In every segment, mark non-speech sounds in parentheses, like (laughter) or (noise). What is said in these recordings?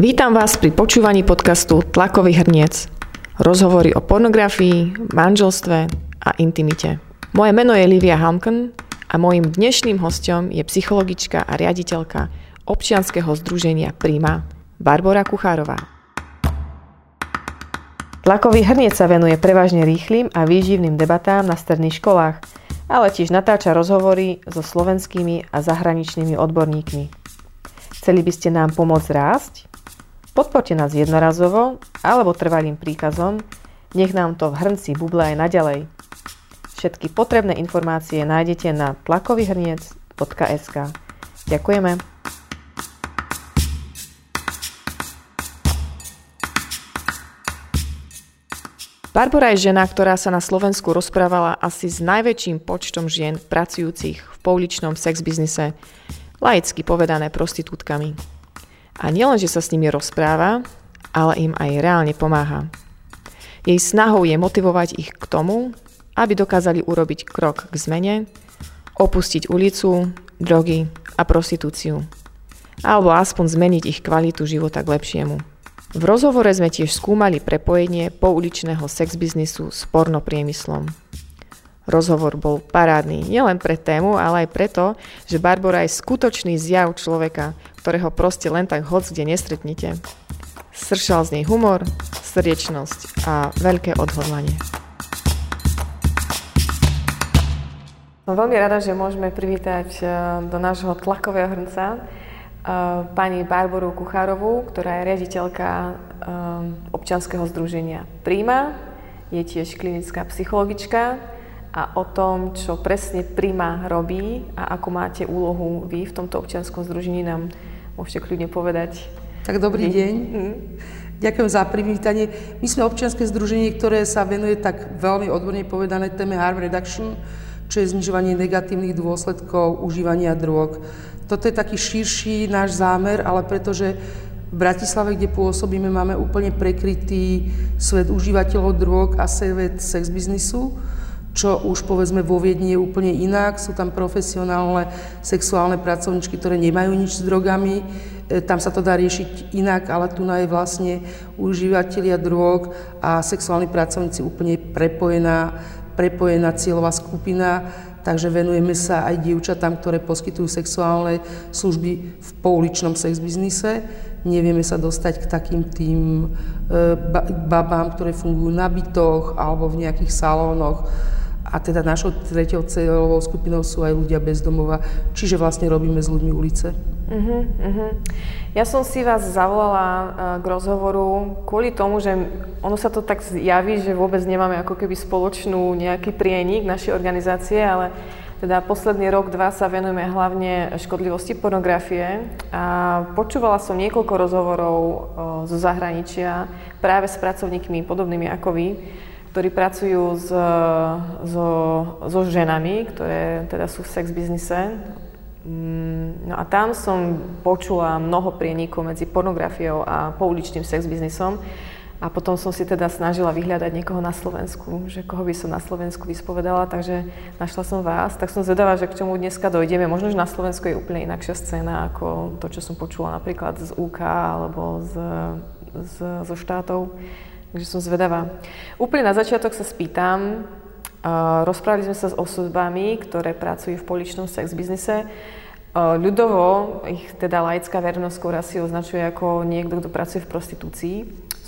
Vítam vás pri počúvaní podcastu Tlakový hrniec. Rozhovory o pornografii, manželstve a intimite. Moje meno je Livia Hamken a mojim dnešným hostom je psychologička a riaditeľka občianskeho združenia Prima, Barbara Kuchárová. Tlakový hrniec sa venuje prevažne rýchlým a výživným debatám na stredných školách, ale tiež natáča rozhovory so slovenskými a zahraničnými odborníkmi. Chceli by ste nám pomôcť rásť? Podporte nás jednorazovo alebo trvalým príkazom, nech nám to v hrnci buble aj naďalej. Všetky potrebné informácie nájdete na tlakovýhrniec.sk. Ďakujeme. Barbara je žena, ktorá sa na Slovensku rozprávala asi s najväčším počtom žien pracujúcich v pouličnom sex biznise, laicky povedané prostitútkami. A nielen, že sa s nimi rozpráva, ale im aj reálne pomáha. Jej snahou je motivovať ich k tomu, aby dokázali urobiť krok k zmene, opustiť ulicu, drogy a prostitúciu. Alebo aspoň zmeniť ich kvalitu života k lepšiemu. V rozhovore sme tiež skúmali prepojenie pouličného sex biznisu s pornopriemyslom. Rozhovor bol parádny nielen pre tému, ale aj preto, že Barbara je skutočný zjav človeka, ktorého proste len tak hoc kde nestretnite. Sršal z nej humor, srdečnosť a veľké odhodlanie. Som veľmi rada, že môžeme privítať eh, do nášho tlakového hrnca eh, pani Barboru Kuchárovú, ktorá je riaditeľka eh, občanského združenia Príma, je tiež klinická psychologička a o tom, čo presne Prima robí a ako máte úlohu vy v tomto občianskom združení nám môžete kľudne povedať. Tak dobrý deň. Mm. Ďakujem za privítanie. My sme občianske združenie, ktoré sa venuje tak veľmi odborne povedané téme harm reduction, čo je znižovanie negatívnych dôsledkov užívania drog. Toto je taký širší náš zámer, ale pretože v Bratislave, kde pôsobíme, máme úplne prekrytý svet užívateľov drog a svet sex biznisu, čo už povedzme vo Viedni je úplne inak. Sú tam profesionálne sexuálne pracovničky, ktoré nemajú nič s drogami. E, tam sa to dá riešiť inak, ale tu je vlastne užívateľia drog a sexuálni pracovníci úplne prepojená, prepojená cieľová skupina. Takže venujeme sa aj dievčatám, ktoré poskytujú sexuálne služby v pouličnom sex biznise. Nevieme sa dostať k takým tým babám, ktoré fungujú na bytoch alebo v nejakých salónoch a teda našou tretiou cieľovou skupinou sú aj ľudia bez domova, čiže vlastne robíme s ľuďmi ulice. Uh-huh, uh-huh. Ja som si vás zavolala uh, k rozhovoru kvôli tomu, že ono sa to tak javí, že vôbec nemáme ako keby spoločnú nejaký prienik našej organizácie, ale teda posledný rok, dva sa venujeme hlavne škodlivosti pornografie a počúvala som niekoľko rozhovorov uh, zo zahraničia práve s pracovníkmi podobnými ako vy, ktorí pracujú s, so, so ženami, ktoré teda sú v sex biznise. Mm, no a tam som počula mnoho prienikov medzi pornografiou a pouličným sex biznisom. A potom som si teda snažila vyhľadať niekoho na Slovensku, že koho by som na Slovensku vyspovedala, takže našla som vás. Tak som zvedavá, že k čomu dneska dojdeme. Možno, že na Slovensku je úplne inakšia scéna ako to, čo som počula napríklad z UK alebo z, z, zo štátov. Takže som zvedavá. Úplne na začiatok sa spýtam, uh, rozprávali sme sa s osobami, ktoré pracujú v poličnom sex biznise. Ľudovo ich teda laická verejnosť skôr asi označuje ako niekto, kto pracuje v prostitúcii.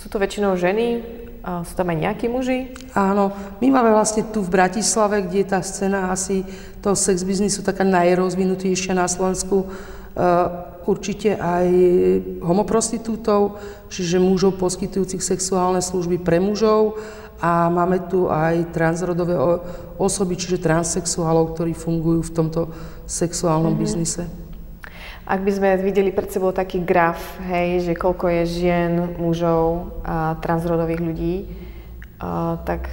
Sú to väčšinou ženy, uh, sú tam aj nejakí muži? Áno, my máme vlastne tu v Bratislave, kde je tá scéna asi toho sex biznisu taká najrozvinutejšia na Slovensku určite aj homoprostitútov, čiže mužov poskytujúcich sexuálne služby pre mužov a máme tu aj transrodové osoby, čiže transsexuálov, ktorí fungujú v tomto sexuálnom mm-hmm. biznise. Ak by sme videli pred sebou taký graf, hej, že koľko je žien, mužov a transrodových ľudí, uh, tak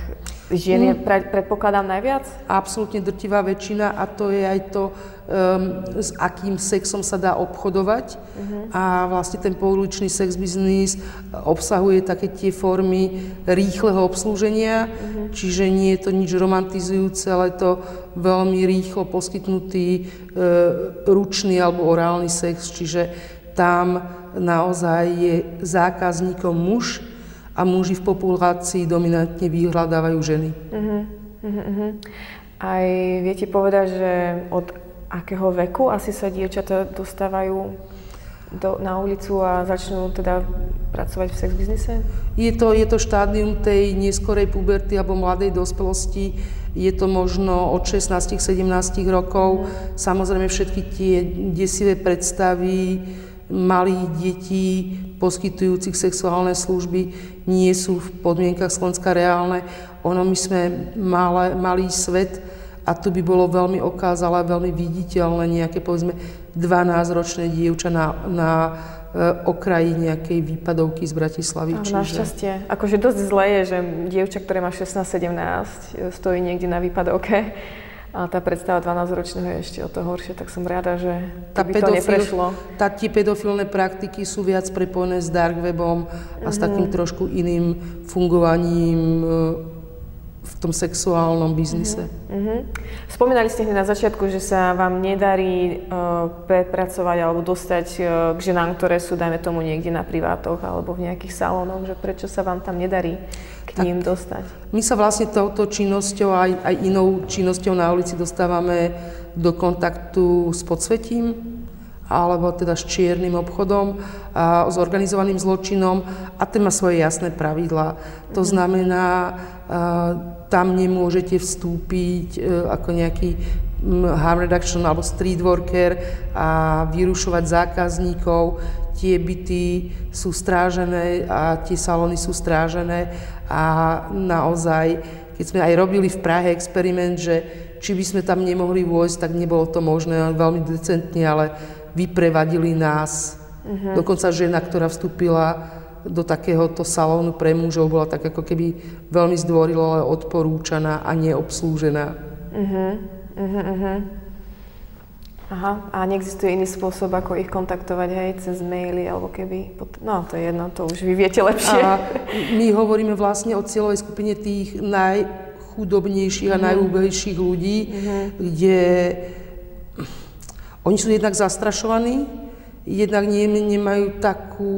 žien je, mm. predpokladám, najviac? Absolútne drtivá väčšina a to je aj to, um, s akým sexom sa dá obchodovať. Uh-huh. A vlastne ten pouličný sex biznis obsahuje také tie formy rýchleho obslúženia, uh-huh. čiže nie je to nič romantizujúce, ale to veľmi rýchlo poskytnutý uh, ručný alebo orálny sex, čiže tam naozaj je zákazníkom muž a muži v populácii dominantne vyhľadávajú ženy. Uh-huh, uh-huh. Aj viete povedať, že od akého veku asi sa dievčatá dostávajú do, na ulicu a začnú teda pracovať v sex biznise? Je to, je to štádium tej neskorej puberty alebo mladej dospelosti. Je to možno od 16-17 rokov. Samozrejme všetky tie desivé predstavy malých detí poskytujúcich sexuálne služby nie sú v podmienkach Slovenska reálne. Ono, my sme malé, malý svet, a tu by bolo veľmi okázalé, veľmi viditeľné nejaké, povedzme, 12-ročné dievča na, na e, okraji nejakej výpadovky z Bratislavy. Čiže... Našťastie. Akože dosť zlé je, že dievča, ktoré má 16-17, e, stojí niekde na výpadovke a tá predstava 12-ročného je ešte o to horšie, tak som rada, že tá by pedofil, to neprešlo. Tá, tie pedofilné praktiky sú viac prepojené s dark webom a mm-hmm. s takým trošku iným fungovaním e, tom sexuálnom biznise. Uh-huh. Spomínali ste hneď na začiatku, že sa vám nedarí uh, prepracovať alebo dostať uh, k ženám, ktoré sú, dajme tomu, niekde na privátoch alebo v nejakých salónoch, že prečo sa vám tam nedarí k tak ním dostať? My sa vlastne touto činnosťou aj, aj inou činnosťou na ulici dostávame do kontaktu s podsvetím, alebo teda s čiernym obchodom, a s organizovaným zločinom a ten má svoje jasné pravidlá. To mhm. znamená, tam nemôžete vstúpiť e, ako nejaký harm reduction alebo street worker a vyrušovať zákazníkov. Tie byty sú strážené a tie salóny sú strážené a naozaj, keď sme aj robili v Prahe experiment, že či by sme tam nemohli vojsť, tak nebolo to možné, veľmi decentne, ale vyprevadili nás. Uh-huh. Dokonca žena, ktorá vstúpila do takéhoto salónu pre mužov, bola tak ako keby veľmi zdvorilo, ale odporúčaná a neobslúžená. Uh-huh. Uh-huh, uh-huh. Aha, a neexistuje iný spôsob, ako ich kontaktovať, hej, cez maily, alebo keby... No, to je jedno, to už vy viete lepšie. A my hovoríme vlastne o cieľovej skupine tých najchudobnejších a uh-huh. najúbejších ľudí, uh-huh. kde oni sú jednak zastrašovaní, jednak nemajú takú,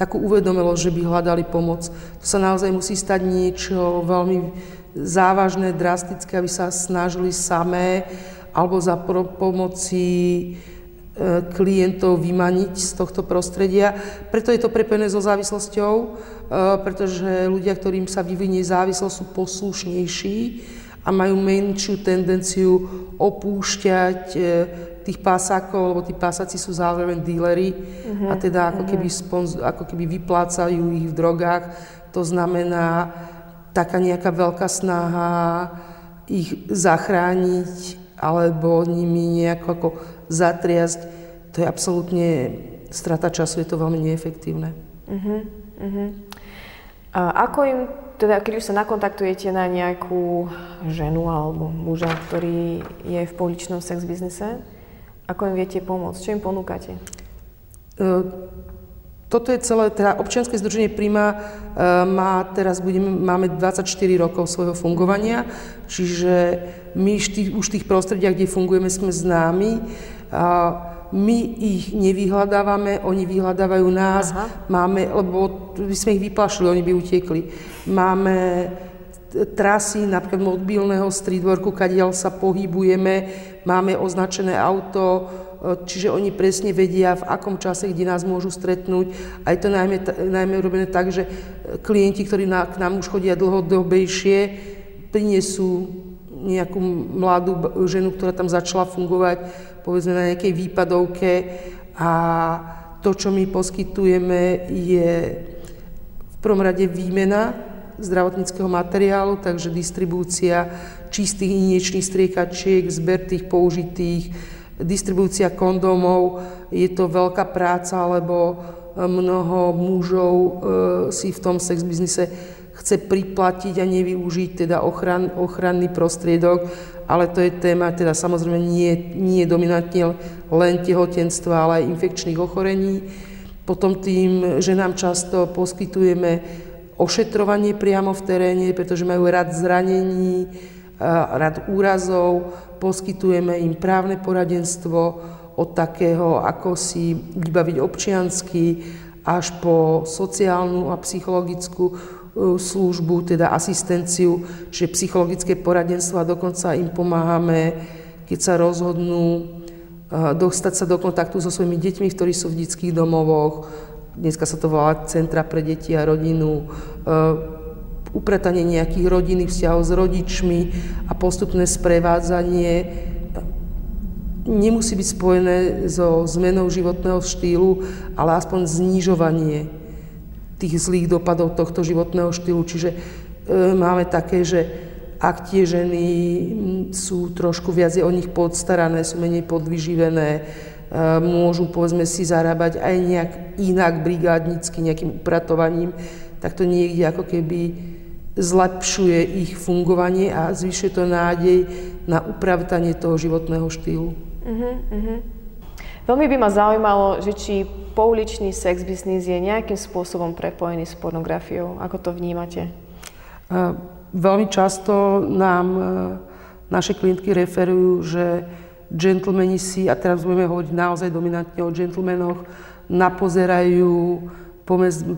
takú uvedomelosť, že by hľadali pomoc. To sa naozaj musí stať niečo veľmi závažné, drastické, aby sa snažili samé alebo za pomoci e, klientov vymaniť z tohto prostredia. Preto je to prepojené so závislosťou, e, pretože ľudia, ktorým sa vyvinie závislosť, sú poslušnejší a majú menšiu tendenciu opúšťať e, tých pásákov, lebo tí pásaci sú zároveň díleri uh-huh, a teda ako, uh-huh. keby sponz- ako keby vyplácajú ich v drogách. To znamená taká nejaká veľká snaha ich zachrániť alebo nimi nejako ako zatriasť. To je absolútne strata času, je to veľmi neefektívne. Uh-huh, uh-huh. A ako im teda keď už sa nakontaktujete na nejakú ženu alebo muža, ktorý je v pouličnom sex biznise, ako im viete pomôcť? Čo im ponúkate? Uh, toto je celé, teda občianske združenie Prima uh, má teraz, budeme, máme 24 rokov svojho fungovania, čiže my tých, už v tých prostrediach, kde fungujeme, sme známi. My ich nevyhľadávame, oni vyhľadávajú nás, Aha. máme, lebo by sme ich vyplašili, oni by utekli. Máme trasy napríklad mobilného streetworku, kadiaľ sa pohybujeme, máme označené auto, čiže oni presne vedia, v akom čase, kde nás môžu stretnúť. A je to najmä, najmä urobené tak, že klienti, ktorí na, k nám už chodia dlhodobejšie, prinesú nejakú mladú ženu, ktorá tam začala fungovať, povedzme na nejakej výpadovke a to, čo my poskytujeme, je v prvom rade výmena zdravotníckého materiálu, takže distribúcia čistých inječných striekačiek, zber tých použitých, distribúcia kondómov. Je to veľká práca, lebo mnoho mužov e, si v tom sex chce priplatiť a nevyužiť teda ochran, ochranný prostriedok, ale to je téma teda samozrejme nie, nie dominantne len tehotenstva, ale aj infekčných ochorení. Potom tým, že nám často poskytujeme ošetrovanie priamo v teréne, pretože majú rad zranení, rad úrazov, poskytujeme im právne poradenstvo, od takého, ako si vybaviť občiansky, až po sociálnu a psychologickú službu, teda asistenciu, čiže psychologické poradenstvo a dokonca im pomáhame, keď sa rozhodnú dostať sa do kontaktu so svojimi deťmi, ktorí sú v detských domovoch. Dneska sa to volá Centra pre deti a rodinu. Upratanie nejakých rodinných vzťahov s rodičmi a postupné sprevádzanie nemusí byť spojené so zmenou životného štýlu, ale aspoň znižovanie tých zlých dopadov tohto životného štýlu. Čiže e, máme také, že ak tie ženy sú trošku viac o nich podstarané, sú menej podvyživené, e, môžu povedzme si zarábať aj nejak inak brigádnicky, nejakým upratovaním, tak to niekde ako keby zlepšuje ich fungovanie a zvyšuje to nádej na upravtanie toho životného štýlu. Uh-huh, uh-huh. Veľmi by ma zaujímalo, že či pouličný sex business je nejakým spôsobom prepojený s pornografiou. Ako to vnímate? Uh, veľmi často nám uh, naše klientky referujú, že gentlemani si, a teraz budeme hovoriť naozaj dominantne o gentlemanoch, napozerajú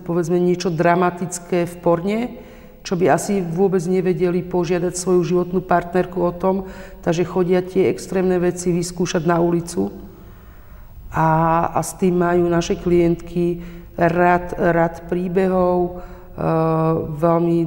povedzme niečo dramatické v porne, čo by asi vôbec nevedeli požiadať svoju životnú partnerku o tom, takže chodia tie extrémne veci vyskúšať na ulicu. A, a s tým majú naše klientky rad, rad príbehov, e, veľmi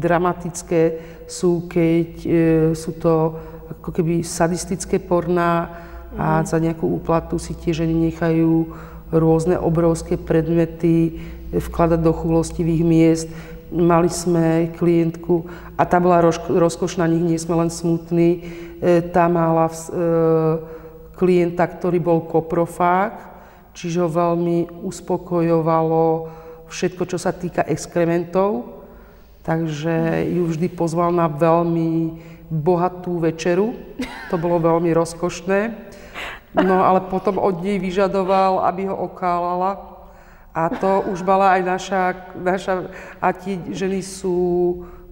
dramatické sú, keď e, sú to ako keby sadistické porná a mm. za nejakú úplatu si tie ženy nechajú rôzne obrovské predmety vkladať do chulostivých miest Mali sme klientku a tá bola rozkošná, nich nie sme len smutní. E, tá mala e, klienta, ktorý bol koprofák, čiže ho veľmi uspokojovalo všetko, čo sa týka exkrementov. Takže ju vždy pozval na veľmi bohatú večeru. To bolo veľmi rozkošné. No ale potom od nej vyžadoval, aby ho okálala a to už mala aj naša, naša a tie ženy sú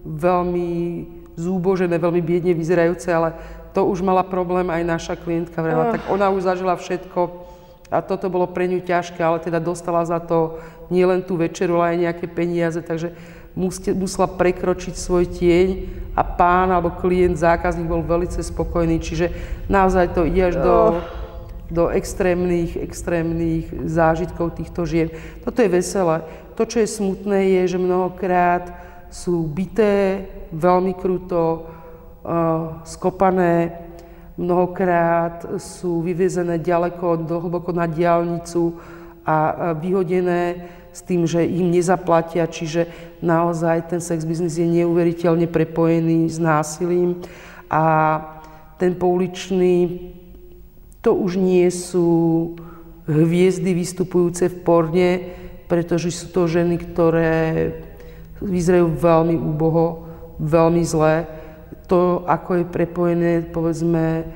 veľmi zúbožené, veľmi biedne vyzerajúce, ale to už mala problém aj naša klientka. Vrela. Tak ona už zažila všetko a toto bolo pre ňu ťažké, ale teda dostala za to nielen tú večeru, ale aj nejaké peniaze, takže musela prekročiť svoj tieň a pán alebo klient, zákazník bol veľmi spokojný, čiže naozaj to ide až do do extrémnych, extrémnych zážitkov týchto žien. Toto je veselé. To, čo je smutné, je, že mnohokrát sú byté veľmi kruto, uh, skopané, mnohokrát sú vyvezené ďaleko, hlboko na diálnicu a vyhodené s tým, že im nezaplatia, čiže naozaj ten sex biznis je neuveriteľne prepojený s násilím a ten pouličný to už nie sú hviezdy vystupujúce v porne, pretože sú to ženy, ktoré vyzerajú veľmi úboho, veľmi zle. To, ako je prepojené, povedzme,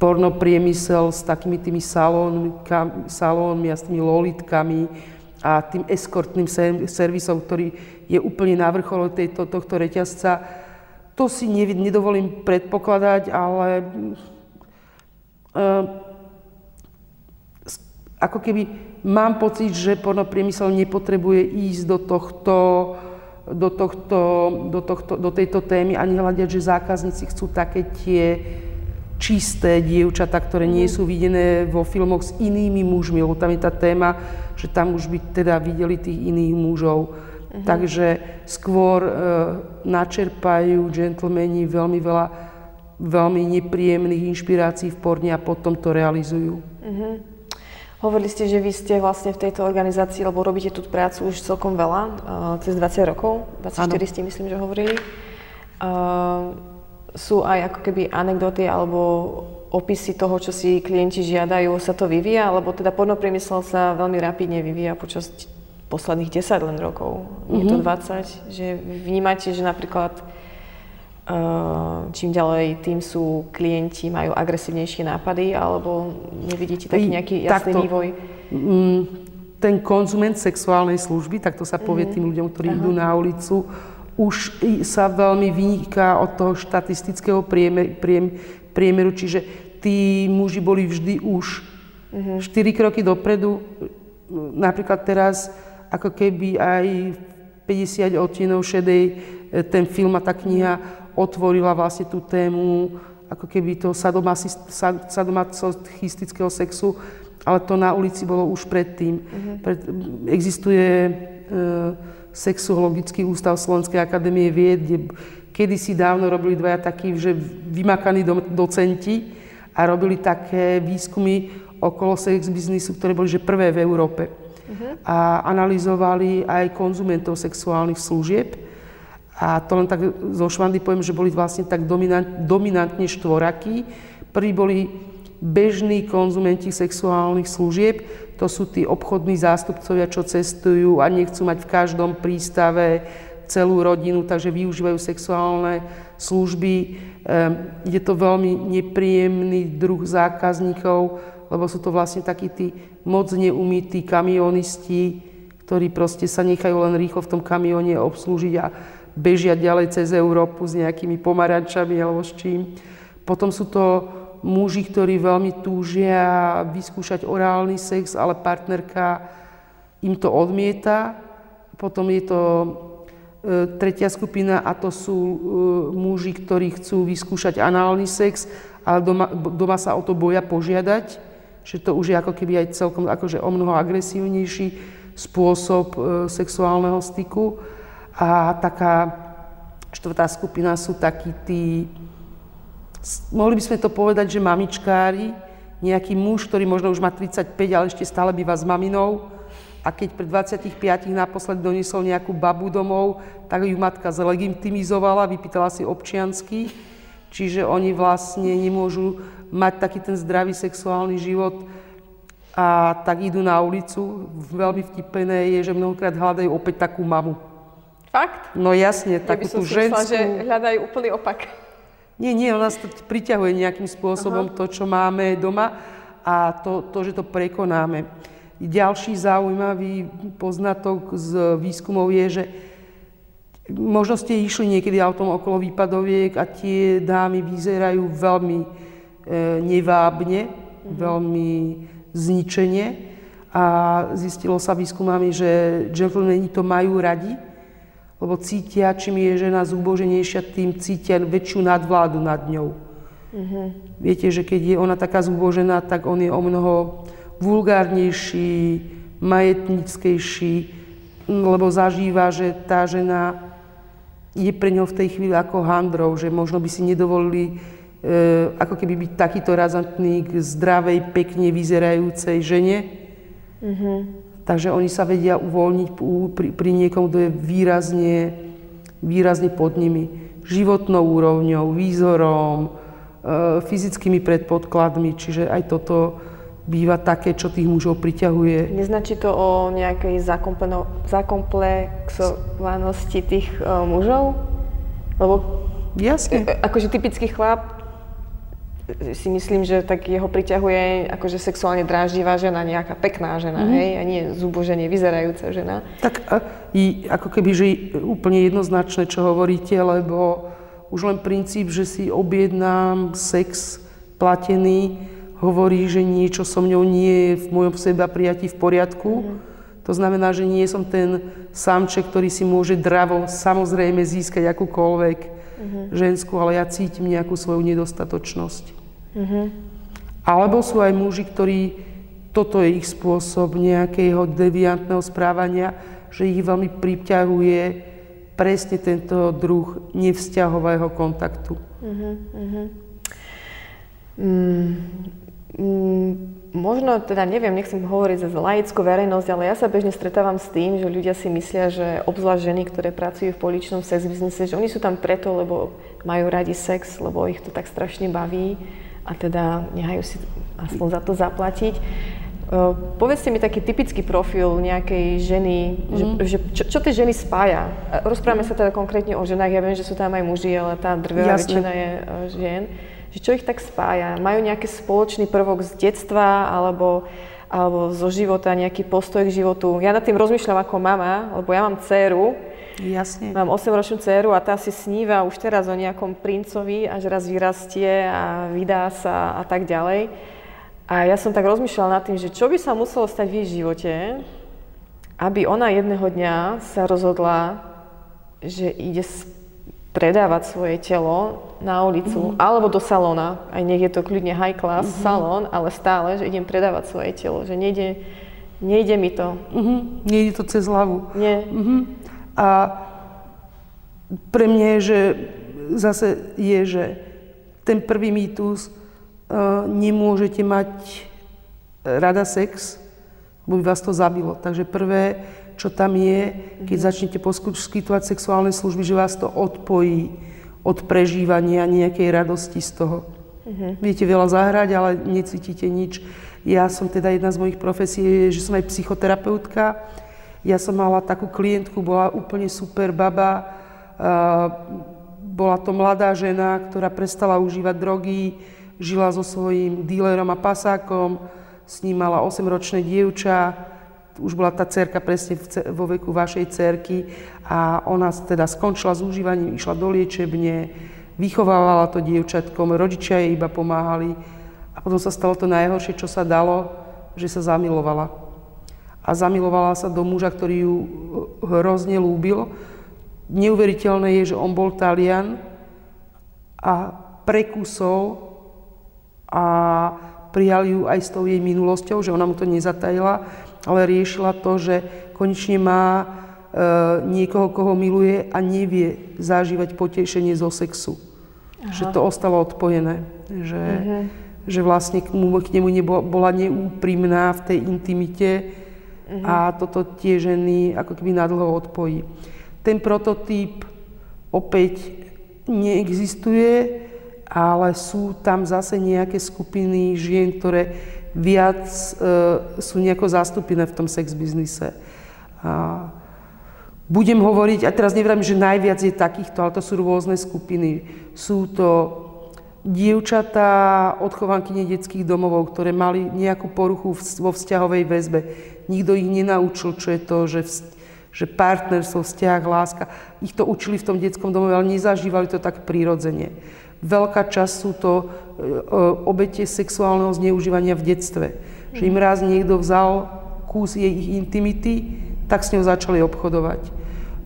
pornopriemysel s takými tými salónmi a s tými lolitkami a tým eskortným servisom, ktorý je úplne na vrchole tejto, tohto reťazca. To si nedovolím predpokladať, ale ako keby mám pocit, že pornopriemysel nepotrebuje ísť do tohto, do, tohto, do, tohto, do tejto témy ani hľadať, že zákazníci chcú také tie čisté dievčatá, ktoré nie sú videné vo filmoch s inými mužmi, lebo tam je tá téma, že tam už by teda videli tých iných mužov. Uh-huh. Takže skôr e, načerpajú džentlmeni veľmi veľa veľmi nepríjemných inšpirácií v porne a potom to realizujú. Uh-huh. Hovorili ste, že vy ste vlastne v tejto organizácii, lebo robíte tú prácu už celkom veľa, uh, cez 20 rokov, 24 ano. ste myslím, že hovorili. Uh, sú aj ako keby anekdoty alebo opisy toho, čo si klienti žiadajú, sa to vyvíja, lebo teda pornopriemysel sa veľmi rapidne vyvíja počas posledných 10 len rokov, mm-hmm. to 20, že vnímate, že napríklad čím ďalej, tým sú klienti, majú agresívnejšie nápady, alebo nevidíte taký nejaký jasný Takto, vývoj? Mm, ten konzument sexuálnej služby, tak to sa povie mm-hmm. tým ľuďom, ktorí Aha. idú na ulicu, už sa veľmi vyniká od toho štatistického priemer, priem, priemeru, čiže tí muži boli vždy už mm-hmm. 4 kroky dopredu. Napríklad teraz, ako keby aj 50 odtienov šedej, e, ten film a tá kniha otvorila vlastne tú tému ako keby toho sadomasochistického sexu, ale to na ulici bolo už predtým. Mm-hmm. Pred, existuje e, sexuologický ústav Slovenskej akadémie vied, kde kedysi dávno robili dvaja takí, že vymakaní docenti a robili také výskumy okolo sex biznisu, ktoré boli že prvé v Európe. Uh-huh. A analyzovali aj konzumentov sexuálnych služieb. A to len tak zo švandy poviem, že boli vlastne tak dominant, dominantne štvorakí. Prví boli bežní konzumenti sexuálnych služieb, to sú tí obchodní zástupcovia, čo cestujú a nechcú mať v každom prístave celú rodinu, takže využívajú sexuálne služby. Ehm, je to veľmi nepríjemný druh zákazníkov, lebo sú to vlastne takí tí moc neumytí kamionisti, ktorí proste sa nechajú len rýchlo v tom kamióne obslúžiť a bežia ďalej cez Európu s nejakými pomarančami alebo s čím. Potom sú to muži, ktorí veľmi túžia vyskúšať orálny sex, ale partnerka im to odmieta. Potom je to e, tretia skupina a to sú e, muži, ktorí chcú vyskúšať análny sex, ale doma, doma sa o to boja požiadať že to už je ako keby aj celkom akože o mnoho agresívnejší spôsob e, sexuálneho styku. A taká štvrtá skupina sú takí tí, mohli by sme to povedať, že mamičkári, nejaký muž, ktorý možno už má 35, ale ešte stále býva s maminou a keď pred 25 naposledy doniesol nejakú babu domov, tak ju matka zlegitimizovala, vypýtala si občiansky, čiže oni vlastne nemôžu mať taký ten zdravý sexuálny život a tak idú na ulicu. Veľmi vtipené je, že mnohokrát hľadajú opäť takú mamu. Fakt? No jasne, takú tú ženskú... Že hľadajú úplný opak. Nie, nie, ona to priťahuje nejakým spôsobom Aha. to, čo máme doma a to, to, že to prekonáme. Ďalší zaujímavý poznatok z výskumov je, že možno ste išli niekedy autom okolo výpadoviek a tie dámy vyzerajú veľmi E, nevábne, mm-hmm. veľmi zničenie a zistilo sa výskumami, že gentlemani to majú radi, lebo cítia, čím je žena zúboženejšia, tým cítia väčšiu nadvládu nad ňou. Mm-hmm. Viete, že keď je ona taká zúbožená, tak on je o mnoho vulgárnejší, majetnickejší, lebo zažíva, že tá žena je pre ňou v tej chvíli ako handrov, že možno by si nedovolili E, ako keby byť takýto razantný k zdravej, pekne vyzerajúcej žene. Mm-hmm. Takže oni sa vedia uvoľniť pri, pri niekom, kto je výrazne, výrazne pod nimi. Životnou úrovňou, výzorom, e, fyzickými predpodkladmi, čiže aj toto býva také, čo tých mužov priťahuje. Neznačí to o nejakej zakomplexovanosti tých uh, mužov? Lebo Jasne. Akože typický chlap si myslím, že tak jeho priťahuje akože sexuálne dráždivá žena, nejaká pekná žena, mm. hej, a nie zuboženie vyzerajúca žena. Tak a, i, ako keby, že úplne jednoznačné, čo hovoríte, lebo už len princíp, že si objednám sex platený, hovorí, že niečo so mňou nie je v mojom seba prijatí v poriadku. Mm. To znamená, že nie som ten samček, ktorý si môže dravo samozrejme získať akúkoľvek mm-hmm. ženskú, ale ja cítim nejakú svoju nedostatočnosť. Mm-hmm. Alebo sú aj muži, ktorí toto je ich spôsob nejakého deviantného správania, že ich veľmi priťahuje presne tento druh nevzťahového kontaktu. Mm-hmm. Mm, mm, možno teda neviem, nechcem hovoriť za laickú verejnosť, ale ja sa bežne stretávam s tým, že ľudia si myslia, že obzvlášť ženy, ktoré pracujú v poličnom sex biznise, že oni sú tam preto, lebo majú radi sex, lebo ich to tak strašne baví a teda nehajú si aspoň za to zaplatiť. Uh, povedzte mi taký typický profil nejakej ženy, mm. že, že čo, čo tie ženy spája? Rozprávame mm. sa teda konkrétne o ženách, ja viem, že sú tam aj muži, ale tá drvivá väčšina je uh, žien. Že čo ich tak spája? Majú nejaký spoločný prvok z detstva alebo, alebo zo života, nejaký postoj k životu? Ja nad tým rozmýšľam ako mama, lebo ja mám dceru Jasne. Mám 8-ročnú dceru a tá si sníva už teraz o nejakom princovi, až raz vyrastie a vydá sa a tak ďalej. A ja som tak rozmýšľala nad tým, že čo by sa muselo stať v jej živote, aby ona jedného dňa sa rozhodla, že ide predávať svoje telo na ulicu mm. alebo do salóna. Aj nech je to kľudne high class mm-hmm. salón, ale stále, že idem predávať svoje telo. Že nejde, nejde mi to. Mm-hmm. Nejde to cez hlavu. Nie. Mm-hmm. A pre mňa je, že zase je, že ten prvý mýtus uh, nemôžete mať rada sex, lebo by vás to zabilo. Takže prvé, čo tam je, keď mm-hmm. začnete poskytovať sexuálne služby, že vás to odpojí od prežívania nejakej radosti z toho. Mm-hmm. Viete veľa zahrať, ale necítite nič. Ja som teda jedna z mojich profesí, že som aj psychoterapeutka. Ja som mala takú klientku, bola úplne super baba. Bola to mladá žena, ktorá prestala užívať drogy, žila so svojím dílerom a pasákom, s ním mala 8-ročné dievča, už bola tá cerka presne vo veku vašej cerky a ona teda skončila s užívaním, išla do liečebne, vychovávala to dievčatkom, rodičia jej iba pomáhali a potom sa stalo to najhoršie, čo sa dalo, že sa zamilovala. A zamilovala sa do muža, ktorý ju hrozne lúbil. Neuveriteľné je, že on bol Talian a prekusol a prijal ju aj s tou jej minulosťou, že ona mu to nezatajila ale riešila to, že konečne má e, niekoho, koho miluje a nevie zažívať potešenie zo sexu. Aha. Že to ostalo odpojené. Že, uh-huh. že vlastne k, mu, k nemu nebola, bola neúprimná v tej intimite uh-huh. a toto tie ženy ako keby nadlho odpojí. Ten prototyp opäť neexistuje, ale sú tam zase nejaké skupiny žien, ktoré viac e, sú nejako zastúpené v tom sex biznise. A budem hovoriť, a teraz neviem, že najviac je takýchto, ale to sú rôzne skupiny. Sú to dievčatá, odchovankyne detských domovov, ktoré mali nejakú poruchu vo vzťahovej väzbe. Nikto ich nenaučil, čo je to, že, že partnerstvo, vzťah, láska. Ich to učili v tom detskom domove, ale nezažívali to tak prirodzene. Veľká časť sú to e, obete sexuálneho zneužívania v detstve. Že im raz niekto vzal kus jej intimity, tak s ňou začali obchodovať.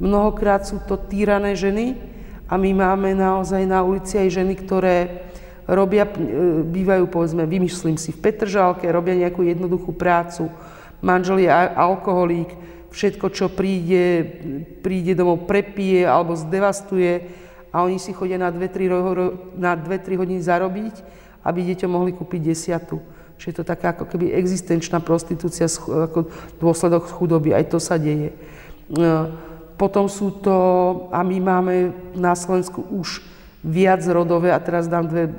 Mnohokrát sú to týrané ženy a my máme naozaj na ulici aj ženy, ktoré robia, e, bývajú povedzme, vymyslím si, v Petržalke, robia nejakú jednoduchú prácu, manžel je alkoholík, všetko, čo príde, príde domov, prepije alebo zdevastuje, a oni si chodia na 2-3 hodiny zarobiť, aby deťom mohli kúpiť desiatu. Čiže je to taká ako keby existenčná prostitúcia ako dôsledok chudoby. Aj to sa deje. E, potom sú to, a my máme na Slovensku už viac rodové, a teraz dám dve, e,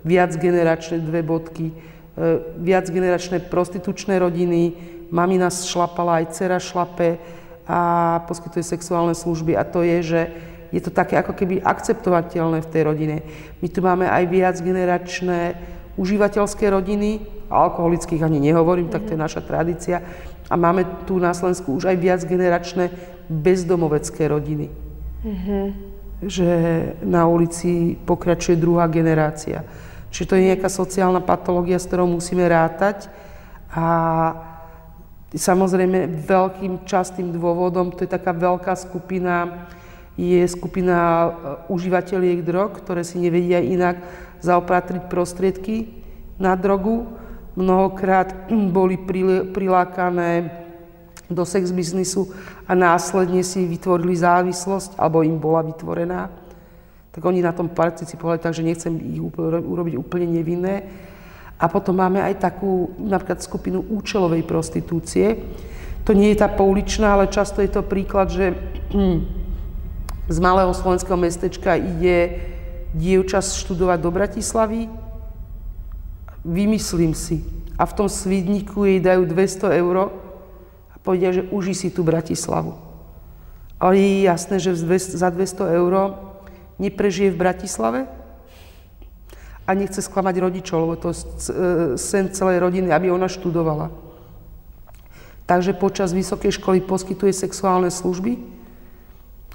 viac generačné dve bodky, e, viac generačné prostitučné rodiny, mamina šlapala, aj dcera šlape a poskytuje sexuálne služby. A to je, že je to také ako keby akceptovateľné v tej rodine. My tu máme aj viac generačné užívateľské rodiny, alkoholických ani nehovorím, tak to je naša tradícia. A máme tu na Slovensku už aj viac generačné bezdomovecké rodiny. Mm-hmm. Že na ulici pokračuje druhá generácia. Čiže to je nejaká sociálna patológia, s ktorou musíme rátať. A samozrejme veľkým častým dôvodom, to je taká veľká skupina je skupina e, užívateľiek drog, ktoré si nevedia inak zaopatriť prostriedky na drogu. Mnohokrát boli prilákané do sex biznisu a následne si vytvorili závislosť, alebo im bola vytvorená. Tak oni na tom participovali, takže nechcem ich urobiť úplne nevinné. A potom máme aj takú napríklad skupinu účelovej prostitúcie. To nie je tá pouličná, ale často je to príklad, že (clears throat) z malého slovenského mestečka ide dievča študovať do Bratislavy, vymyslím si, a v tom svidníku jej dajú 200 eur a povedia, že uži si tú Bratislavu. Ale je jasné, že za 200 eur neprežije v Bratislave a nechce sklamať rodičov, lebo to je sen celej rodiny, aby ona študovala. Takže počas vysokej školy poskytuje sexuálne služby,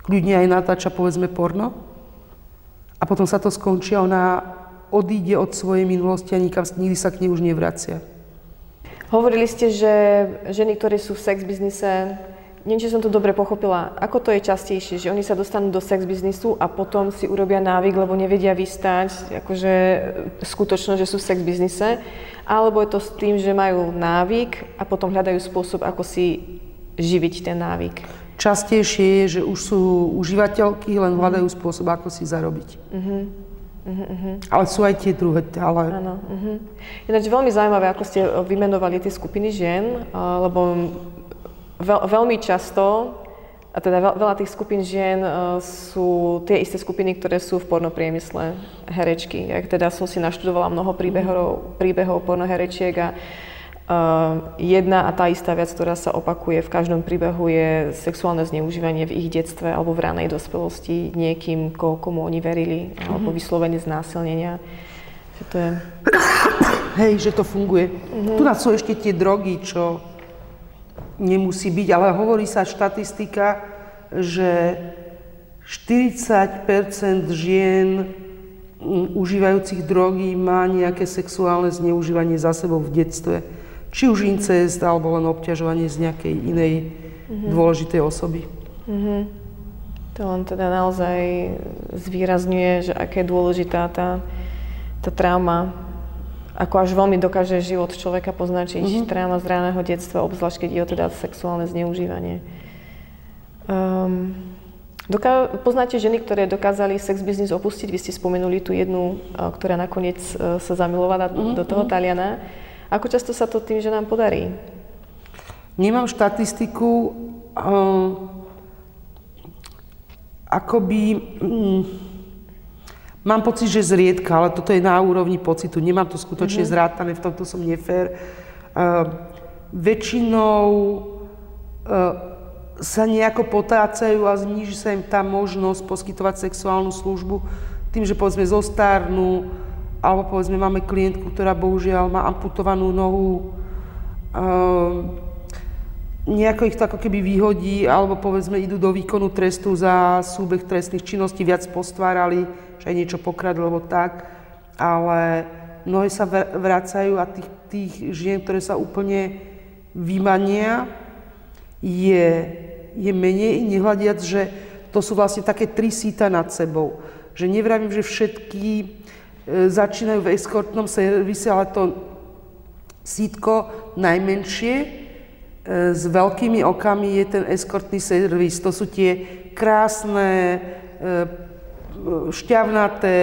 kľudne aj natáča povedzme porno a potom sa to skončí a ona odíde od svojej minulosti a nikam, nikdy sa k nej už nevracia. Hovorili ste, že ženy, ktoré sú v sex biznise, neviem, či som to dobre pochopila, ako to je častejšie, že oni sa dostanú do sex biznisu a potom si urobia návyk, lebo nevedia vystať, akože skutočno, že sú v sex biznise, alebo je to s tým, že majú návyk a potom hľadajú spôsob, ako si živiť ten návyk. Častejšie je, že už sú užívateľky, len hľadajú spôsob, ako si zarobiť. Uh-huh. Uh-huh. Ale sú aj tie druhé, ale... Áno. Uh-huh. Ináč veľmi zaujímavé, ako ste vymenovali tie skupiny žien, lebo veľ, veľmi často, a teda veľ, veľa tých skupín žien sú tie isté skupiny, ktoré sú v pornopriemysle, herečky. Ja teda som si naštudovala mnoho príbehov, príbehov pornoherečiek a Uh, jedna a tá istá vec, ktorá sa opakuje v každom príbehu, je sexuálne zneužívanie v ich detstve alebo v ranej dospelosti niekým, ko, komu oni verili, mm-hmm. alebo vyslovene znásilnenia. Že to je... Hej, že to funguje. Mm-hmm. Tu sú ešte tie drogy, čo nemusí byť, ale hovorí sa štatistika, že 40% žien užívajúcich drogy má nejaké sexuálne zneužívanie za sebou v detstve či už incest, alebo len obťažovanie z nejakej inej mm-hmm. dôležitej osoby. Mm-hmm. To len teda naozaj zvýrazňuje, že aká je dôležitá tá, tá trauma, ako až veľmi dokáže život človeka poznačiť, mm-hmm. trauma z ráneho detstva, obzvlášť keď je o teda sexuálne zneužívanie. Um, doká- poznáte ženy, ktoré dokázali sex business opustiť? Vy ste spomenuli tú jednu, ktorá nakoniec e, sa zamilovala mm-hmm. do toho Taliana. Ako často sa to tým, že nám podarí? Nemám štatistiku, uh, akoby... Um, mám pocit, že zriedka, ale toto je na úrovni pocitu. Nemám to skutočne mm-hmm. zrátané, v tomto som nefér. Uh, väčšinou uh, sa nejako potácajú a zníži sa im tá možnosť poskytovať sexuálnu službu tým, že povedzme zostarnú, alebo povedzme máme klientku, ktorá bohužiaľ má amputovanú nohu, uh, nejako ich to ako keby vyhodí, alebo povedzme idú do výkonu trestu za súbeh trestných činností, viac postvárali, že aj niečo pokradli, alebo tak, ale mnohé sa vracajú a tých, tých žien, ktoré sa úplne vymania, je, je menej, nehľadiac, že to sú vlastne také tri síta nad sebou. Že nevravím, že všetky E, začínajú v eskortnom servise, ale to sítko najmenšie e, s veľkými okami je ten eskortný servis. To sú tie krásne, e, šťavnaté,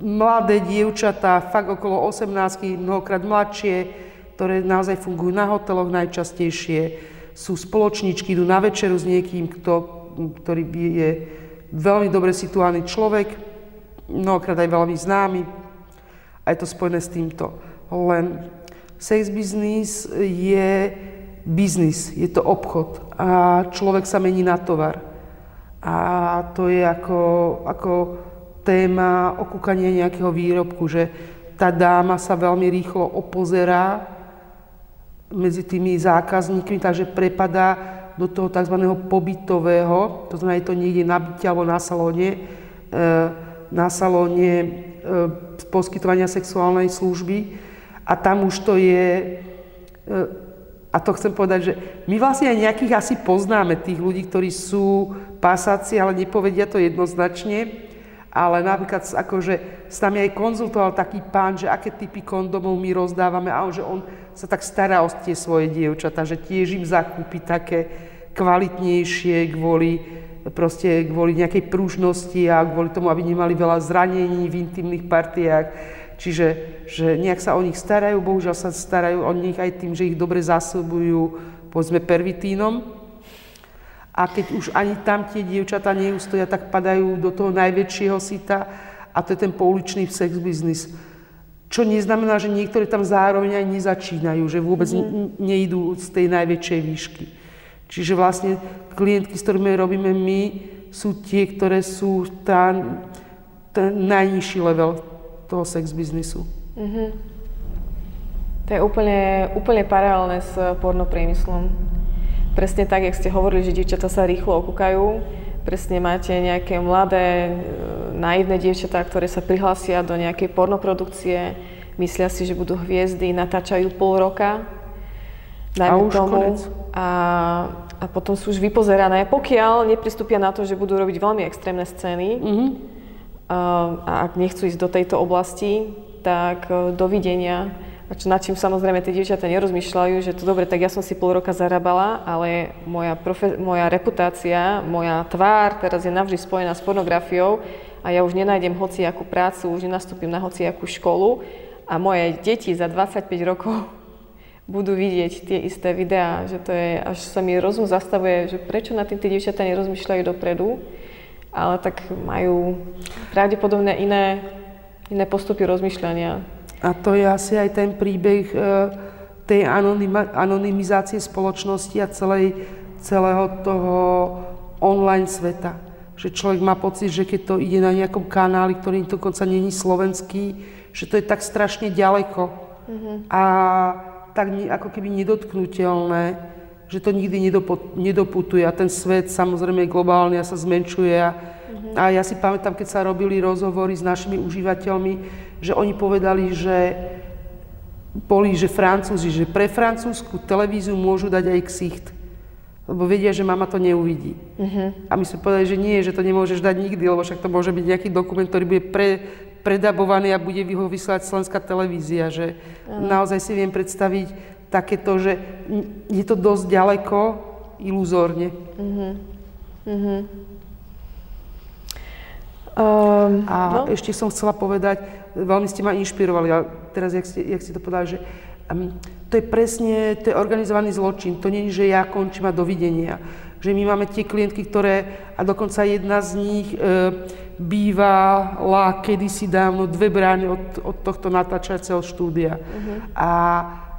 mladé dievčatá, fakt okolo 18, mnohokrát mladšie, ktoré naozaj fungujú na hoteloch najčastejšie, sú spoločníčky, idú na večeru s niekým, kto, ktorý je veľmi dobre situálny človek, mnohokrát aj veľmi známy a je to spojené s týmto. Len sex business je biznis, je to obchod a človek sa mení na tovar. A to je ako, ako téma okúkania nejakého výrobku, že tá dáma sa veľmi rýchlo opozerá medzi tými zákazníkmi, takže prepadá do toho tzv. pobytového, to znamená, je to niekde na byte alebo na salóne, e, na salóne e, poskytovania sexuálnej služby a tam už to je, e, a to chcem povedať, že my vlastne aj nejakých asi poznáme tých ľudí, ktorí sú pasáci, ale nepovedia to jednoznačne. Ale napríklad akože s nami aj konzultoval taký pán, že aké typy kondomov my rozdávame a že on sa tak stará o tie svoje dievčatá, že tiež im zakúpi také kvalitnejšie kvôli proste kvôli nejakej pružnosti a kvôli tomu, aby nemali veľa zranení v intimných partiách. Čiže že nejak sa o nich starajú, bohužiaľ sa starajú o nich aj tým, že ich dobre zásobujú, povedzme, pervitínom. A keď už ani tam tie dievčatá neustoja, tak padajú do toho najväčšieho sita a to je ten pouličný sex business. Čo neznamená, že niektorí tam zároveň aj nezačínajú, že vôbec mm. nejdú z tej najväčšej výšky. Čiže vlastne klientky, s ktorými robíme my, sú tie, ktoré sú tá, ten najnižší level toho sex biznisu. Mm-hmm. To je úplne, úplne paralelné s pornopriemyslom. Presne tak, jak ste hovorili, že dievčatá sa rýchlo okúkajú, presne máte nejaké mladé, e, naivné dievčatá, ktoré sa prihlásia do nejakej pornoprodukcie, myslia si, že budú hviezdy, natáčajú pol roka, dajme a už tomu. A, a potom sú už vypozerané, pokiaľ nepristúpia na to, že budú robiť veľmi extrémne scény. Mm-hmm. A, a ak nechcú ísť do tejto oblasti, tak e, dovidenia. Nad čím samozrejme tie dievčatá nerozmýšľajú, že to dobre, tak ja som si pol roka zarábala, ale moja, profe- moja reputácia, moja tvár teraz je navždy spojená s pornografiou a ja už nenájdem hociakú prácu, už nenastúpim na hociakú školu a moje deti za 25 rokov (laughs) budú vidieť tie isté videá, že to je, až sa mi rozum zastavuje, že prečo na tým tie dievčatá nerozmýšľajú dopredu, ale tak majú pravdepodobne iné, iné postupy rozmýšľania. A to je asi aj ten príbeh e, tej anonymizácie spoločnosti a celej, celého toho online sveta. Že človek má pocit, že keď to ide na nejakom kanáli, ktorý dokonca není slovenský, že to je tak strašne ďaleko mm-hmm. a tak ako keby nedotknutelné, že to nikdy nedoputuje a ten svet samozrejme je globálny a sa zmenšuje. A. a ja si pamätám, keď sa robili rozhovory s našimi užívateľmi, že oni povedali, že boli, že Francúzi, že pre francúzsku televíziu môžu dať aj ksicht. Lebo vedia, že mama to neuvidí. Uh-huh. A my sme povedali, že nie, že to nemôžeš dať nikdy, lebo však to môže byť nejaký dokument, ktorý bude pre, predabovaný a bude ho vysielať slovenská televízia. Že uh-huh. naozaj si viem predstaviť takéto, že je to dosť ďaleko, iluzórne. Uh-huh. Uh-huh. Um, a no? ešte som chcela povedať, veľmi ste ma inšpirovali, a teraz, jak ste, jak ste to povedali, že um, to je presne, to je organizovaný zločin, to nie je, že ja končím a dovidenia. Že my máme tie klientky, ktoré, a dokonca jedna z nich e, bývala kedysi dávno dve brány od, od tohto natáčaceho štúdia. Uh-huh. A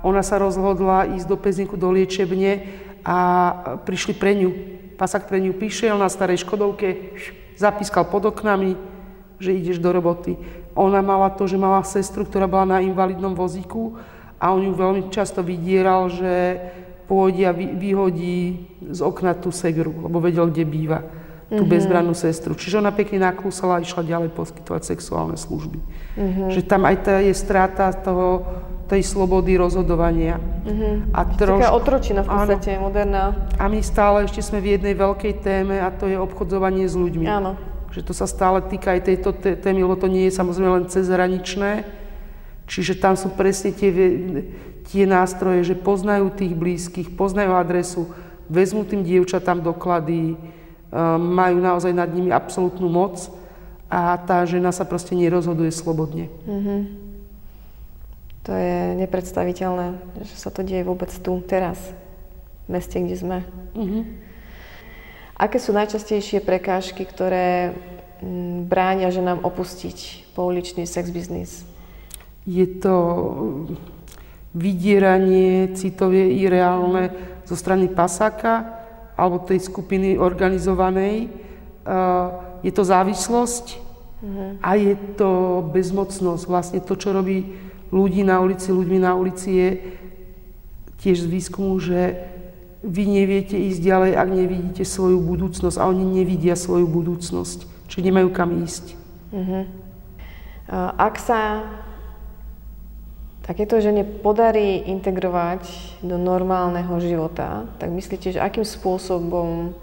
ona sa rozhodla ísť do Pezinku, do liečebne a prišli pre ňu. Pasak pre ňu prišiel na starej Škodovke, zapískal pod oknami, že ideš do roboty. Ona mala to, že mala sestru, ktorá bola na invalidnom vozíku a on ju veľmi často vydieral, že pôjde a vyhodí z okna tú segru, lebo vedel, kde býva tú mm-hmm. bezbrannú sestru. Čiže ona pekne naklúsala a išla ďalej poskytovať sexuálne služby. Mm-hmm. Že tam aj tá je strata toho, tej slobody rozhodovania. Mm-hmm. A troš... Taká otročina v podstate, áno. moderná. A my stále ešte sme v jednej veľkej téme a to je obchodzovanie s ľuďmi. Áno že to sa stále týka aj tejto témy, lebo to nie je samozrejme len cezhraničné. Čiže tam sú presne tie, tie nástroje, že poznajú tých blízkych, poznajú adresu, vezmú tým dievčatám doklady, um, majú naozaj nad nimi absolútnu moc a tá žena sa proste nerozhoduje slobodne. Mm-hmm. To je nepredstaviteľné, že sa to deje vôbec tu, teraz, v meste, kde sme. Mm-hmm. Aké sú najčastejšie prekážky, ktoré mm, bránia ženám opustiť pouličný sex biznis? Je to vydieranie citové i reálne zo strany pasáka alebo tej skupiny organizovanej. Je to závislosť uh-huh. a je to bezmocnosť. Vlastne to, čo robí ľudí na ulici, ľuďmi na ulici, je tiež z výskumu, že vy neviete ísť ďalej, ak nevidíte svoju budúcnosť a oni nevidia svoju budúcnosť, čiže nemajú kam ísť. Uh-huh. Ak sa takéto žene podarí integrovať do normálneho života, tak myslíte, že akým spôsobom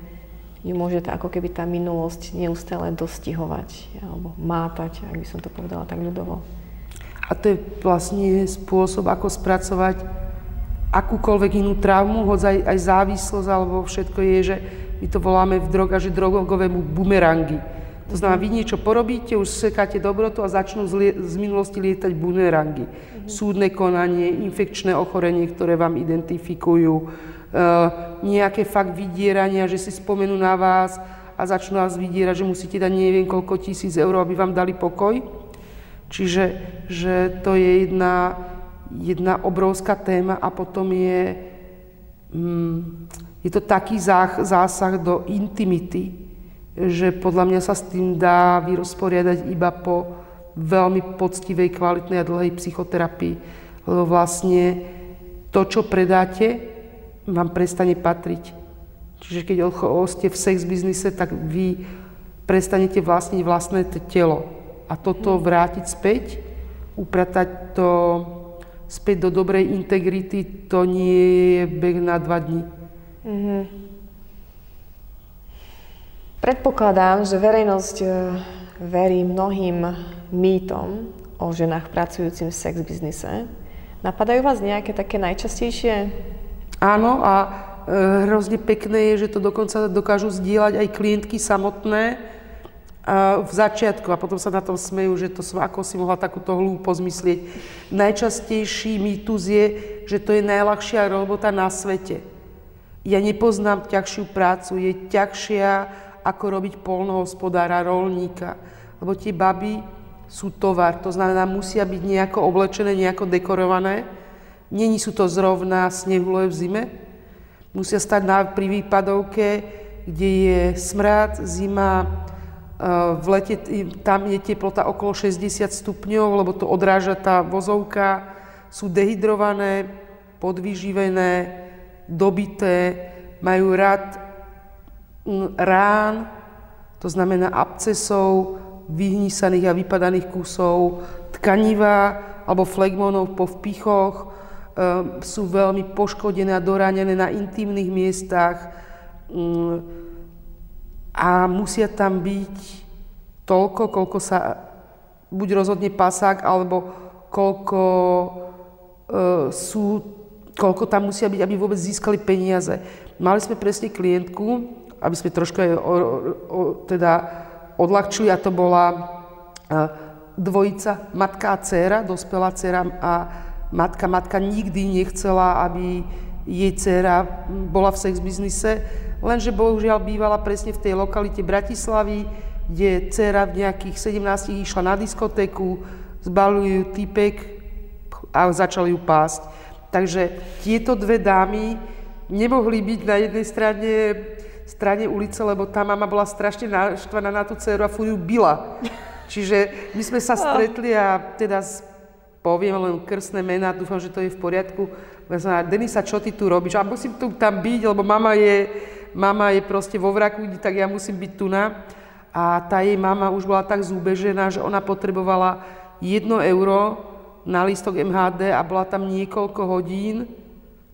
ju môže tá, ako keby tá minulosť neustále dostihovať alebo mátať, ak by som to povedala tak ľudovo? A to je vlastne spôsob, ako spracovať akúkoľvek inú traumu, hoď aj, aj závislosť alebo všetko je, že my to voláme v droga, že drogovému bumerangy. To znamená, vy niečo porobíte, už sekáte dobrotu a začnú z, lie- z minulosti lietať bumerangy. Mm-hmm. Súdne konanie, infekčné ochorenie, ktoré vám identifikujú, e, nejaké fakt vydierania, že si spomenú na vás a začnú vás vydierať, že musíte dať neviem koľko tisíc eur, aby vám dali pokoj. Čiže že to je jedna jedna obrovská téma a potom je, mm, je to taký zásah do intimity, že podľa mňa sa s tým dá vyrosporiadať iba po veľmi poctivej, kvalitnej a dlhej psychoterapii. Lebo vlastne to, čo predáte, vám prestane patriť. Čiže keď ste v sex biznise, tak vy prestanete vlastniť vlastné telo. A toto vrátiť späť, upratať to späť do dobrej integrity, to nie je beh na dva dní. Mm-hmm. Predpokladám, že verejnosť e, verí mnohým mýtom o ženách pracujúcim v sex biznise. Napadajú vás nejaké také najčastejšie? Áno a e, hrozne pekné je, že to dokonca dokážu zdieľať aj klientky samotné, v začiatku a potom sa na tom smejú, že to som ako si mohla takúto hlúposť myslieť. Najčastejší mýtus je, že to je najľahšia robota na svete. Ja nepoznám ťažšiu prácu, je ťažšia ako robiť polnohospodára, rolníka. Lebo tie baby sú tovar, to znamená, musia byť nejako oblečené, nejako dekorované. Není sú to zrovna snehulé v zime. Musia stať na, pri výpadovke, kde je smrad, zima, v lete tam je teplota okolo 60 stupňov, lebo to odráža tá vozovka. Sú dehydrované, podvyživené, dobité, majú rad rán, to znamená abcesov, vyhnísaných a vypadaných kusov, tkaniva alebo flegmónov po vpichoch, e, sú veľmi poškodené a doránené na intimných miestach, mm, a musia tam byť toľko, koľko sa buď rozhodne pasák, alebo koľko e, sú, koľko tam musia byť, aby vôbec získali peniaze. Mali sme presne klientku, aby sme trošku aj o, o, teda odľahčili, a to bola e, dvojica, matka a dcéra, dospelá dcéra a matka. Matka nikdy nechcela, aby jej dcéra bola v sex biznise, lenže bohužiaľ bývala presne v tej lokalite Bratislavy, kde dcera v nejakých 17 išla na diskotéku, zbalujú ju typek a začali ju pásť. Takže tieto dve dámy nemohli byť na jednej strane, strane ulice, lebo tá mama bola strašne naštvaná na tú dceru a furt ju bila. Čiže my sme sa (laughs) stretli a teda poviem len krstné mená, dúfam, že to je v poriadku. Denisa, čo ty tu robíš? A musím tu tam byť, lebo mama je mama je proste vo vraku, tak ja musím byť tu na. A tá jej mama už bola tak zúbežená, že ona potrebovala 1 euro na lístok MHD a bola tam niekoľko hodín,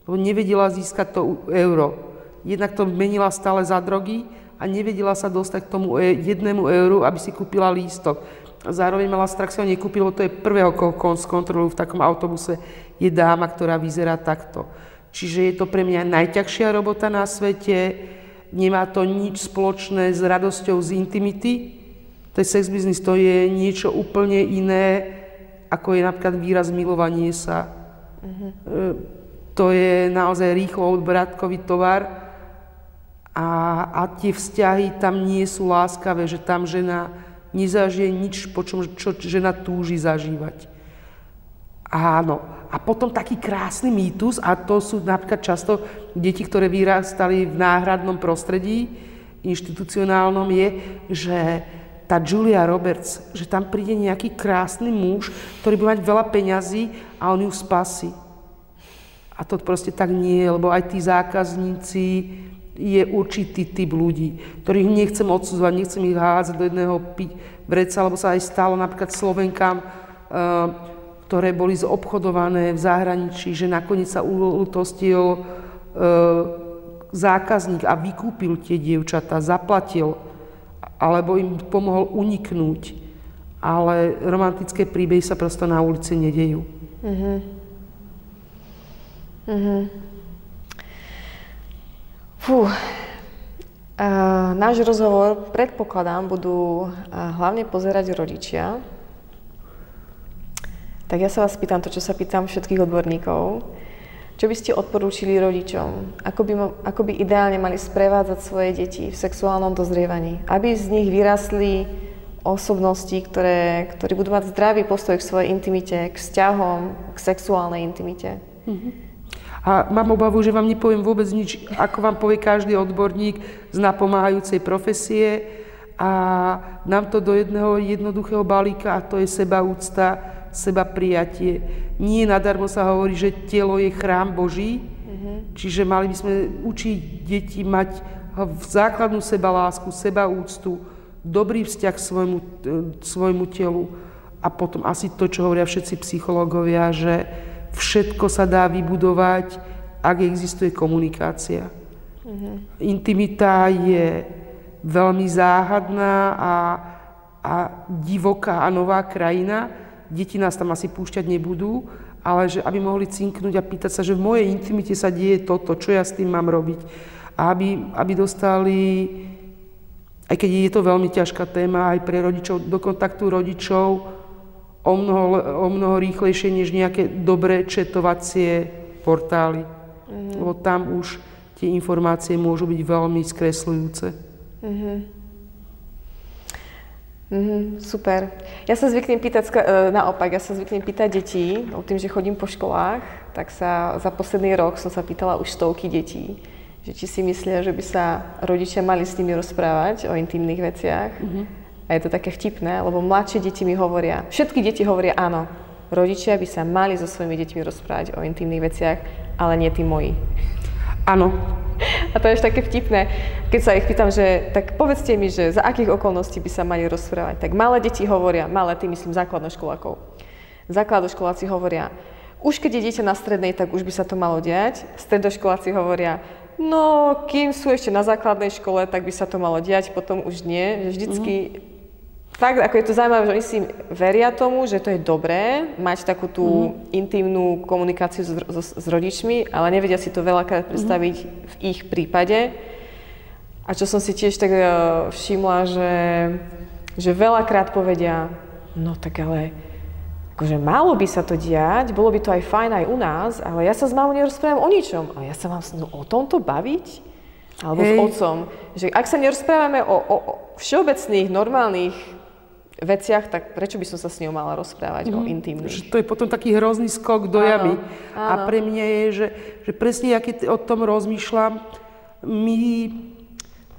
lebo nevedela získať to euro. Jednak to menila stále za drogy a nevedela sa dostať k tomu e, jednému euru, aby si kúpila lístok. Zároveň mala strach si ho nekúpiť, lebo to je prvého, koho skontrolujú v takom autobuse, je dáma, ktorá vyzerá takto. Čiže je to pre mňa najťažšia robota na svete, nemá to nič spoločné s radosťou z intimity. To je sex business, to je niečo úplne iné, ako je napríklad výraz milovanie sa. Uh-huh. To je naozaj rýchlo odbratkový tovar a, a tie vzťahy tam nie sú láskavé, že tam žena nezažije nič, po čom čo žena túži zažívať. Áno. A potom taký krásny mýtus, a to sú napríklad často deti, ktoré vyrastali v náhradnom prostredí, inštitucionálnom, je, že tá Julia Roberts, že tam príde nejaký krásny muž, ktorý bude mať veľa peňazí a on ju spasí. A to proste tak nie je, lebo aj tí zákazníci je určitý typ ľudí, ktorých nechcem odsudzovať, nechcem ich hádzať do jedného piť vreca, lebo sa aj stalo napríklad Slovenkám, uh, ktoré boli zobchodované v zahraničí, že nakoniec sa ulutostil e, zákazník a vykúpil tie dievčatá, zaplatil, alebo im pomohol uniknúť. Ale romantické príbehy sa prosto na ulici nedejú. Uh-huh. Fú. Uh, náš rozhovor, predpokladám, budú uh, hlavne pozerať rodičia, tak ja sa vás pýtam to, čo sa pýtam všetkých odborníkov. Čo by ste odporúčili rodičom? Ako by, ako by ideálne mali sprevádzať svoje deti v sexuálnom dozrievaní? Aby z nich vyrastli osobnosti, ktoré, ktorí budú mať zdravý postoj k svojej intimite, k vzťahom, k sexuálnej intimite. Mm-hmm. A mám obavu, že vám nepoviem vôbec nič, ako vám povie každý odborník z napomáhajúcej profesie a nám to do jedného jednoduchého balíka a to je sebaúcta, seba prijatie. Nie nadarmo sa hovorí, že telo je chrám Boží, mm-hmm. Čiže mali by sme učiť deti mať v základnú sebalásku, sebaúctu, dobrý vzťah k svojmu, svojmu telu a potom asi to, čo hovoria všetci psychológovia, že všetko sa dá vybudovať, ak existuje komunikácia. Mm-hmm. Intimita je veľmi záhadná a, a divoká a nová krajina. Deti nás tam asi púšťať nebudú, ale že aby mohli cinknúť a pýtať sa, že v mojej intimite sa deje toto, čo ja s tým mám robiť. A aby, aby dostali, aj keď je to veľmi ťažká téma aj pre rodičov, do kontaktu rodičov o mnoho, o mnoho rýchlejšie než nejaké dobré četovacie portály. Mm-hmm. Lebo tam už tie informácie môžu byť veľmi skresľujúce. Mm-hmm. Mm-hmm, super. Ja sa zvyknem pýtať, e, naopak, ja sa zvyknem pýtať detí, o tým, že chodím po školách, tak sa za posledný rok som sa pýtala už stovky detí, že či si myslia, že by sa rodičia mali s nimi rozprávať o intimných veciach. Mm-hmm. A je to také vtipné, lebo mladšie deti mi hovoria, všetky deti hovoria áno, rodičia by sa mali so svojimi deťmi rozprávať o intimných veciach, ale nie tí moji. Áno. A to je ešte také vtipné, keď sa ich pýtam, že tak povedzte mi, že za akých okolností by sa mali rozprávať. Tak malé deti hovoria, malé, tým myslím základnoškolákov. Základoškoláci hovoria, už keď je na strednej, tak už by sa to malo diať. Stredoškoláci hovoria, no kým sú ešte na základnej škole, tak by sa to malo diať, potom už nie. Vždycky mm-hmm fakt, ako je to zaujímavé, že oni si veria tomu, že to je dobré mať takú tú mm. intimnú komunikáciu s, s, s rodičmi, ale nevedia si to veľakrát predstaviť mm. v ich prípade. A čo som si tiež tak uh, všimla, že, že veľakrát povedia, no tak ale akože malo by sa to diať, bolo by to aj fajn aj u nás, ale ja sa s mamou nerozprávam o ničom. A ja sa mám no, o tomto baviť? Alebo Hej. s otcom. Že ak sa nerozprávame o, o, o všeobecných, normálnych veciach, tak prečo by som sa s ňou mala rozprávať mm. o mhm. intimných? Že to je potom taký hrozný skok do áno, jamy. Áno. A pre mňa je, že, že presne, ja keď o tom rozmýšľam, my,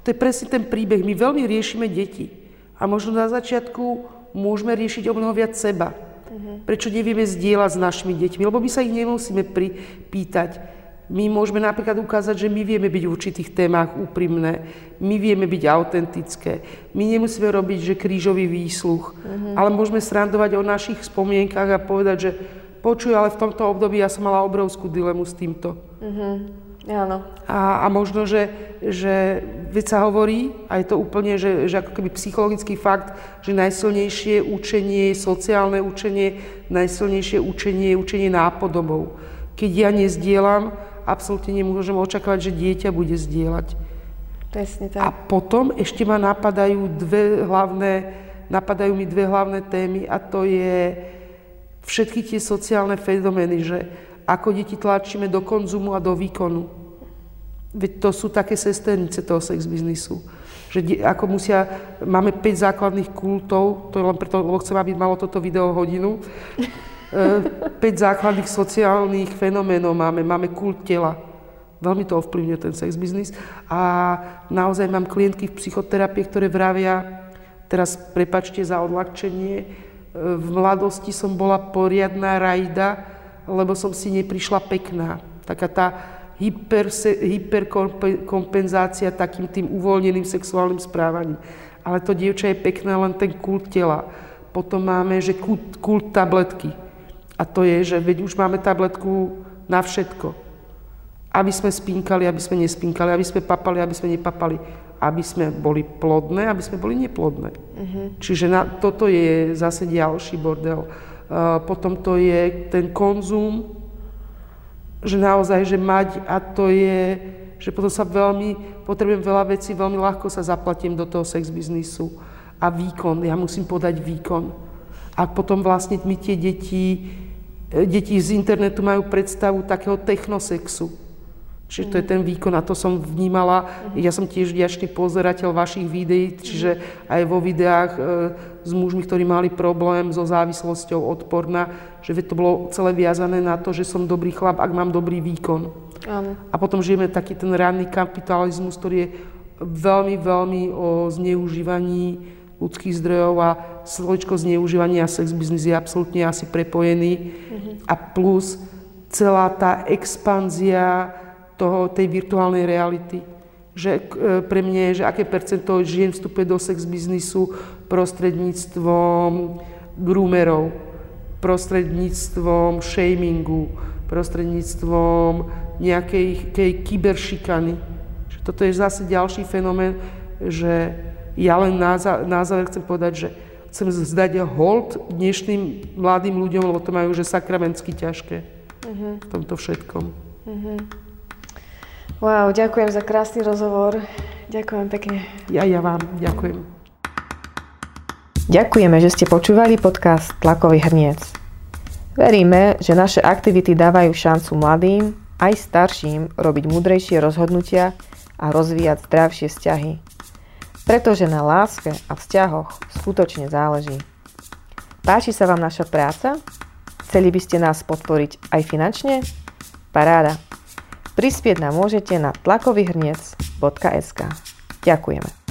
to je presne ten príbeh, my veľmi riešime deti. A možno na začiatku môžeme riešiť o mnoho viac seba. Mm-hmm. Prečo nevieme zdieľať s našimi deťmi? Lebo my sa ich nemusíme pripýtať my môžeme napríklad ukázať, že my vieme byť v určitých témach úprimné, my vieme byť autentické. My nemusíme robiť, že krížový výsluch, mm-hmm. ale môžeme srandovať o našich spomienkach a povedať, že počuj, ale v tomto období ja som mala obrovskú dilemu s týmto. Mm-hmm. Áno. A, a možno, že, že veď sa hovorí, a je to úplne, že, že ako keby psychologický fakt, že najsilnejšie učenie je sociálne učenie, najsilnejšie učenie je učenie nápodobou. Keď ja nezdielam, absolútne nemôžem očakávať, že dieťa bude zdieľať. Presne tak. A potom ešte ma napadajú dve hlavné, napadajú mi dve hlavné témy a to je všetky tie sociálne fenomény, že ako deti tlačíme do konzumu a do výkonu. Veď to sú také sesternice toho sex biznisu. Že ako musia, máme 5 základných kultov, to je len preto, lebo chcem, aby malo toto video hodinu, 5 e, základných sociálnych fenoménov máme. Máme kult tela. Veľmi to ovplyvňuje ten sex biznis. A naozaj mám klientky v psychoterapii, ktoré vravia, teraz prepačte za odľahčenie, e, v mladosti som bola poriadná rajda, lebo som si neprišla pekná. Taká tá hyper, hyperkompenzácia takým tým uvoľneným sexuálnym správaním. Ale to dievča je pekné, len ten kult tela. Potom máme, že kult, kult tabletky a to je, že veď už máme tabletku na všetko. Aby sme spínkali, aby sme nespínkali, aby sme papali, aby sme nepapali. Aby sme boli plodné, aby sme boli neplodné. Uh-huh. Čiže na, toto je zase ďalší bordel. Uh, potom to je ten konzum, že naozaj, že mať a to je, že potom sa veľmi, potrebujem veľa vecí, veľmi ľahko sa zaplatím do toho sex biznisu. A výkon, ja musím podať výkon. A potom vlastne my tie deti deti z internetu majú predstavu takého technosexu. Čiže to je ten výkon a to som vnímala. Ja som tiež vďačný pozerateľ vašich videí, čiže aj vo videách e, s mužmi, ktorí mali problém so závislosťou odporná, že to bolo celé viazané na to, že som dobrý chlap, ak mám dobrý výkon. Áno. A potom žijeme taký ten ranný kapitalizmus, ktorý je veľmi, veľmi o zneužívaní ľudských zdrojov a slovičko zneužívania a sex business je absolútne asi prepojený. Mm-hmm. A plus celá tá expanzia toho, tej virtuálnej reality. Že e, pre mňa je, že aké percento žien vstupuje do sex biznisu prostredníctvom groomerov, prostredníctvom shamingu, prostredníctvom nejakej kyberšikany. Toto je zase ďalší fenomén, že ja len na, na záver chcem povedať, že chcem zdať hold dnešným mladým ľuďom, lebo to majú že sakramensky ťažké uh-huh. v tomto všetkom. Uh-huh. Wow, ďakujem za krásny rozhovor. Ďakujem pekne. Ja, ja vám ďakujem. Ďakujeme, že ste počúvali podcast Tlakový hrniec. Veríme, že naše aktivity dávajú šancu mladým aj starším robiť múdrejšie rozhodnutia a rozvíjať zdravšie vzťahy pretože na láske a vzťahoch skutočne záleží. Páči sa vám naša práca? Chceli by ste nás podporiť aj finančne? Paráda. Prispieť nám môžete na tlakovyhrniec.sk. Ďakujeme.